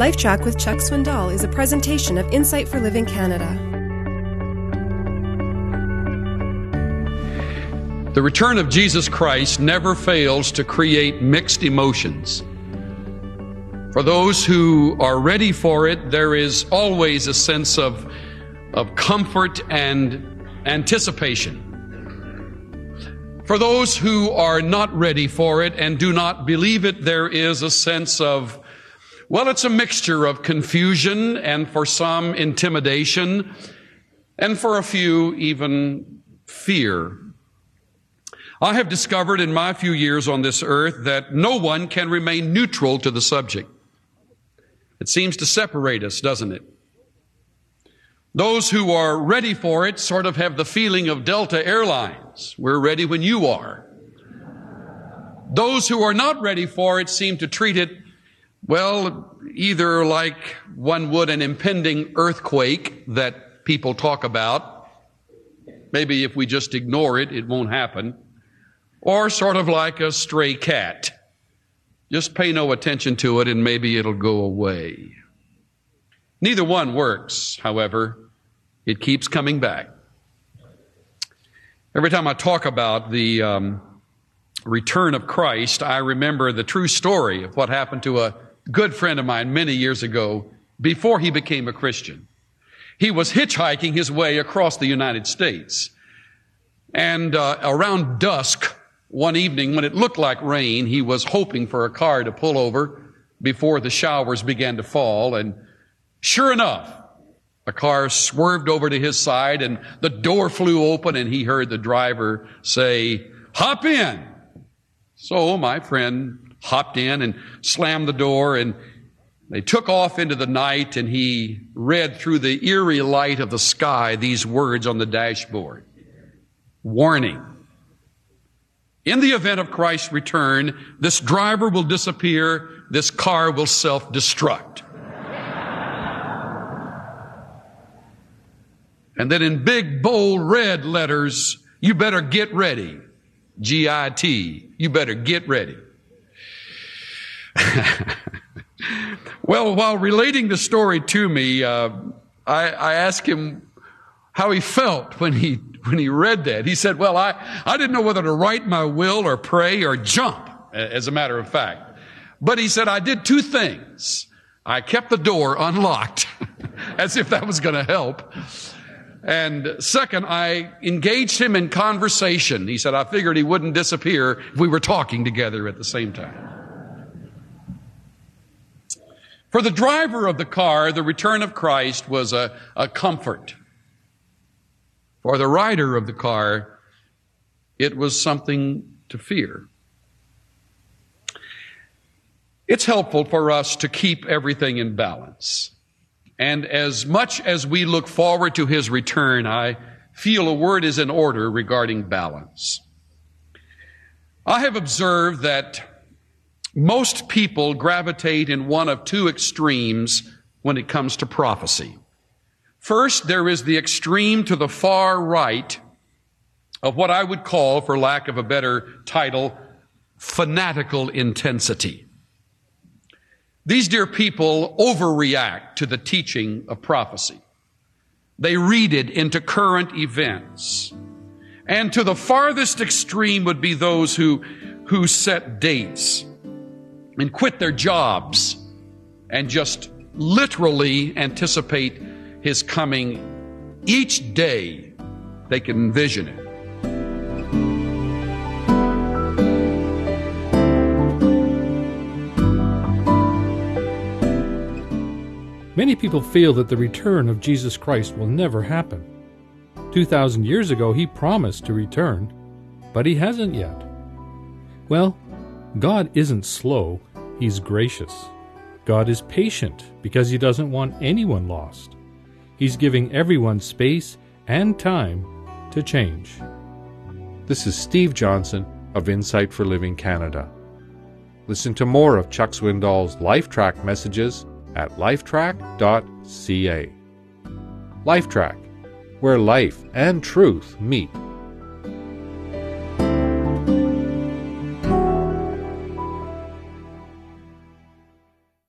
LifeTrac with Chuck Swindoll is a presentation of Insight for Living Canada. The return of Jesus Christ never fails to create mixed emotions. For those who are ready for it, there is always a sense of, of comfort and anticipation. For those who are not ready for it and do not believe it, there is a sense of, well, it's a mixture of confusion and for some intimidation and for a few even fear. I have discovered in my few years on this earth that no one can remain neutral to the subject. It seems to separate us, doesn't it? Those who are ready for it sort of have the feeling of Delta Airlines. We're ready when you are. Those who are not ready for it seem to treat it, well, either like one would an impending earthquake that people talk about. Maybe if we just ignore it, it won't happen. Or sort of like a stray cat. Just pay no attention to it and maybe it'll go away. Neither one works, however. It keeps coming back. Every time I talk about the um, return of Christ, I remember the true story of what happened to a good friend of mine many years ago before he became a Christian. He was hitchhiking his way across the United States. And uh, around dusk one evening, when it looked like rain, he was hoping for a car to pull over before the showers began to fall. And Sure enough, a car swerved over to his side and the door flew open and he heard the driver say, hop in. So my friend hopped in and slammed the door and they took off into the night and he read through the eerie light of the sky these words on the dashboard. Warning. In the event of Christ's return, this driver will disappear, this car will self-destruct. And then in big, bold red letters, you better get ready. G-I-T. You better get ready. well, while relating the story to me, uh, I, I asked him how he felt when he when he read that. He said, "Well, I I didn't know whether to write my will or pray or jump." As a matter of fact, but he said I did two things. I kept the door unlocked, as if that was going to help. And second, I engaged him in conversation. He said, I figured he wouldn't disappear if we were talking together at the same time. For the driver of the car, the return of Christ was a, a comfort. For the rider of the car, it was something to fear. It's helpful for us to keep everything in balance. And as much as we look forward to his return, I feel a word is in order regarding balance. I have observed that most people gravitate in one of two extremes when it comes to prophecy. First, there is the extreme to the far right of what I would call, for lack of a better title, fanatical intensity. These dear people overreact to the teaching of prophecy. They read it into current events. And to the farthest extreme would be those who, who set dates and quit their jobs and just literally anticipate his coming each day they can envision it. Many people feel that the return of Jesus Christ will never happen. 2,000 years ago, he promised to return, but he hasn't yet. Well, God isn't slow, he's gracious. God is patient because he doesn't want anyone lost. He's giving everyone space and time to change. This is Steve Johnson of Insight for Living Canada. Listen to more of Chuck Swindoll's LifeTrac messages at lifetrac.ca. LifeTrac, where life and truth meet.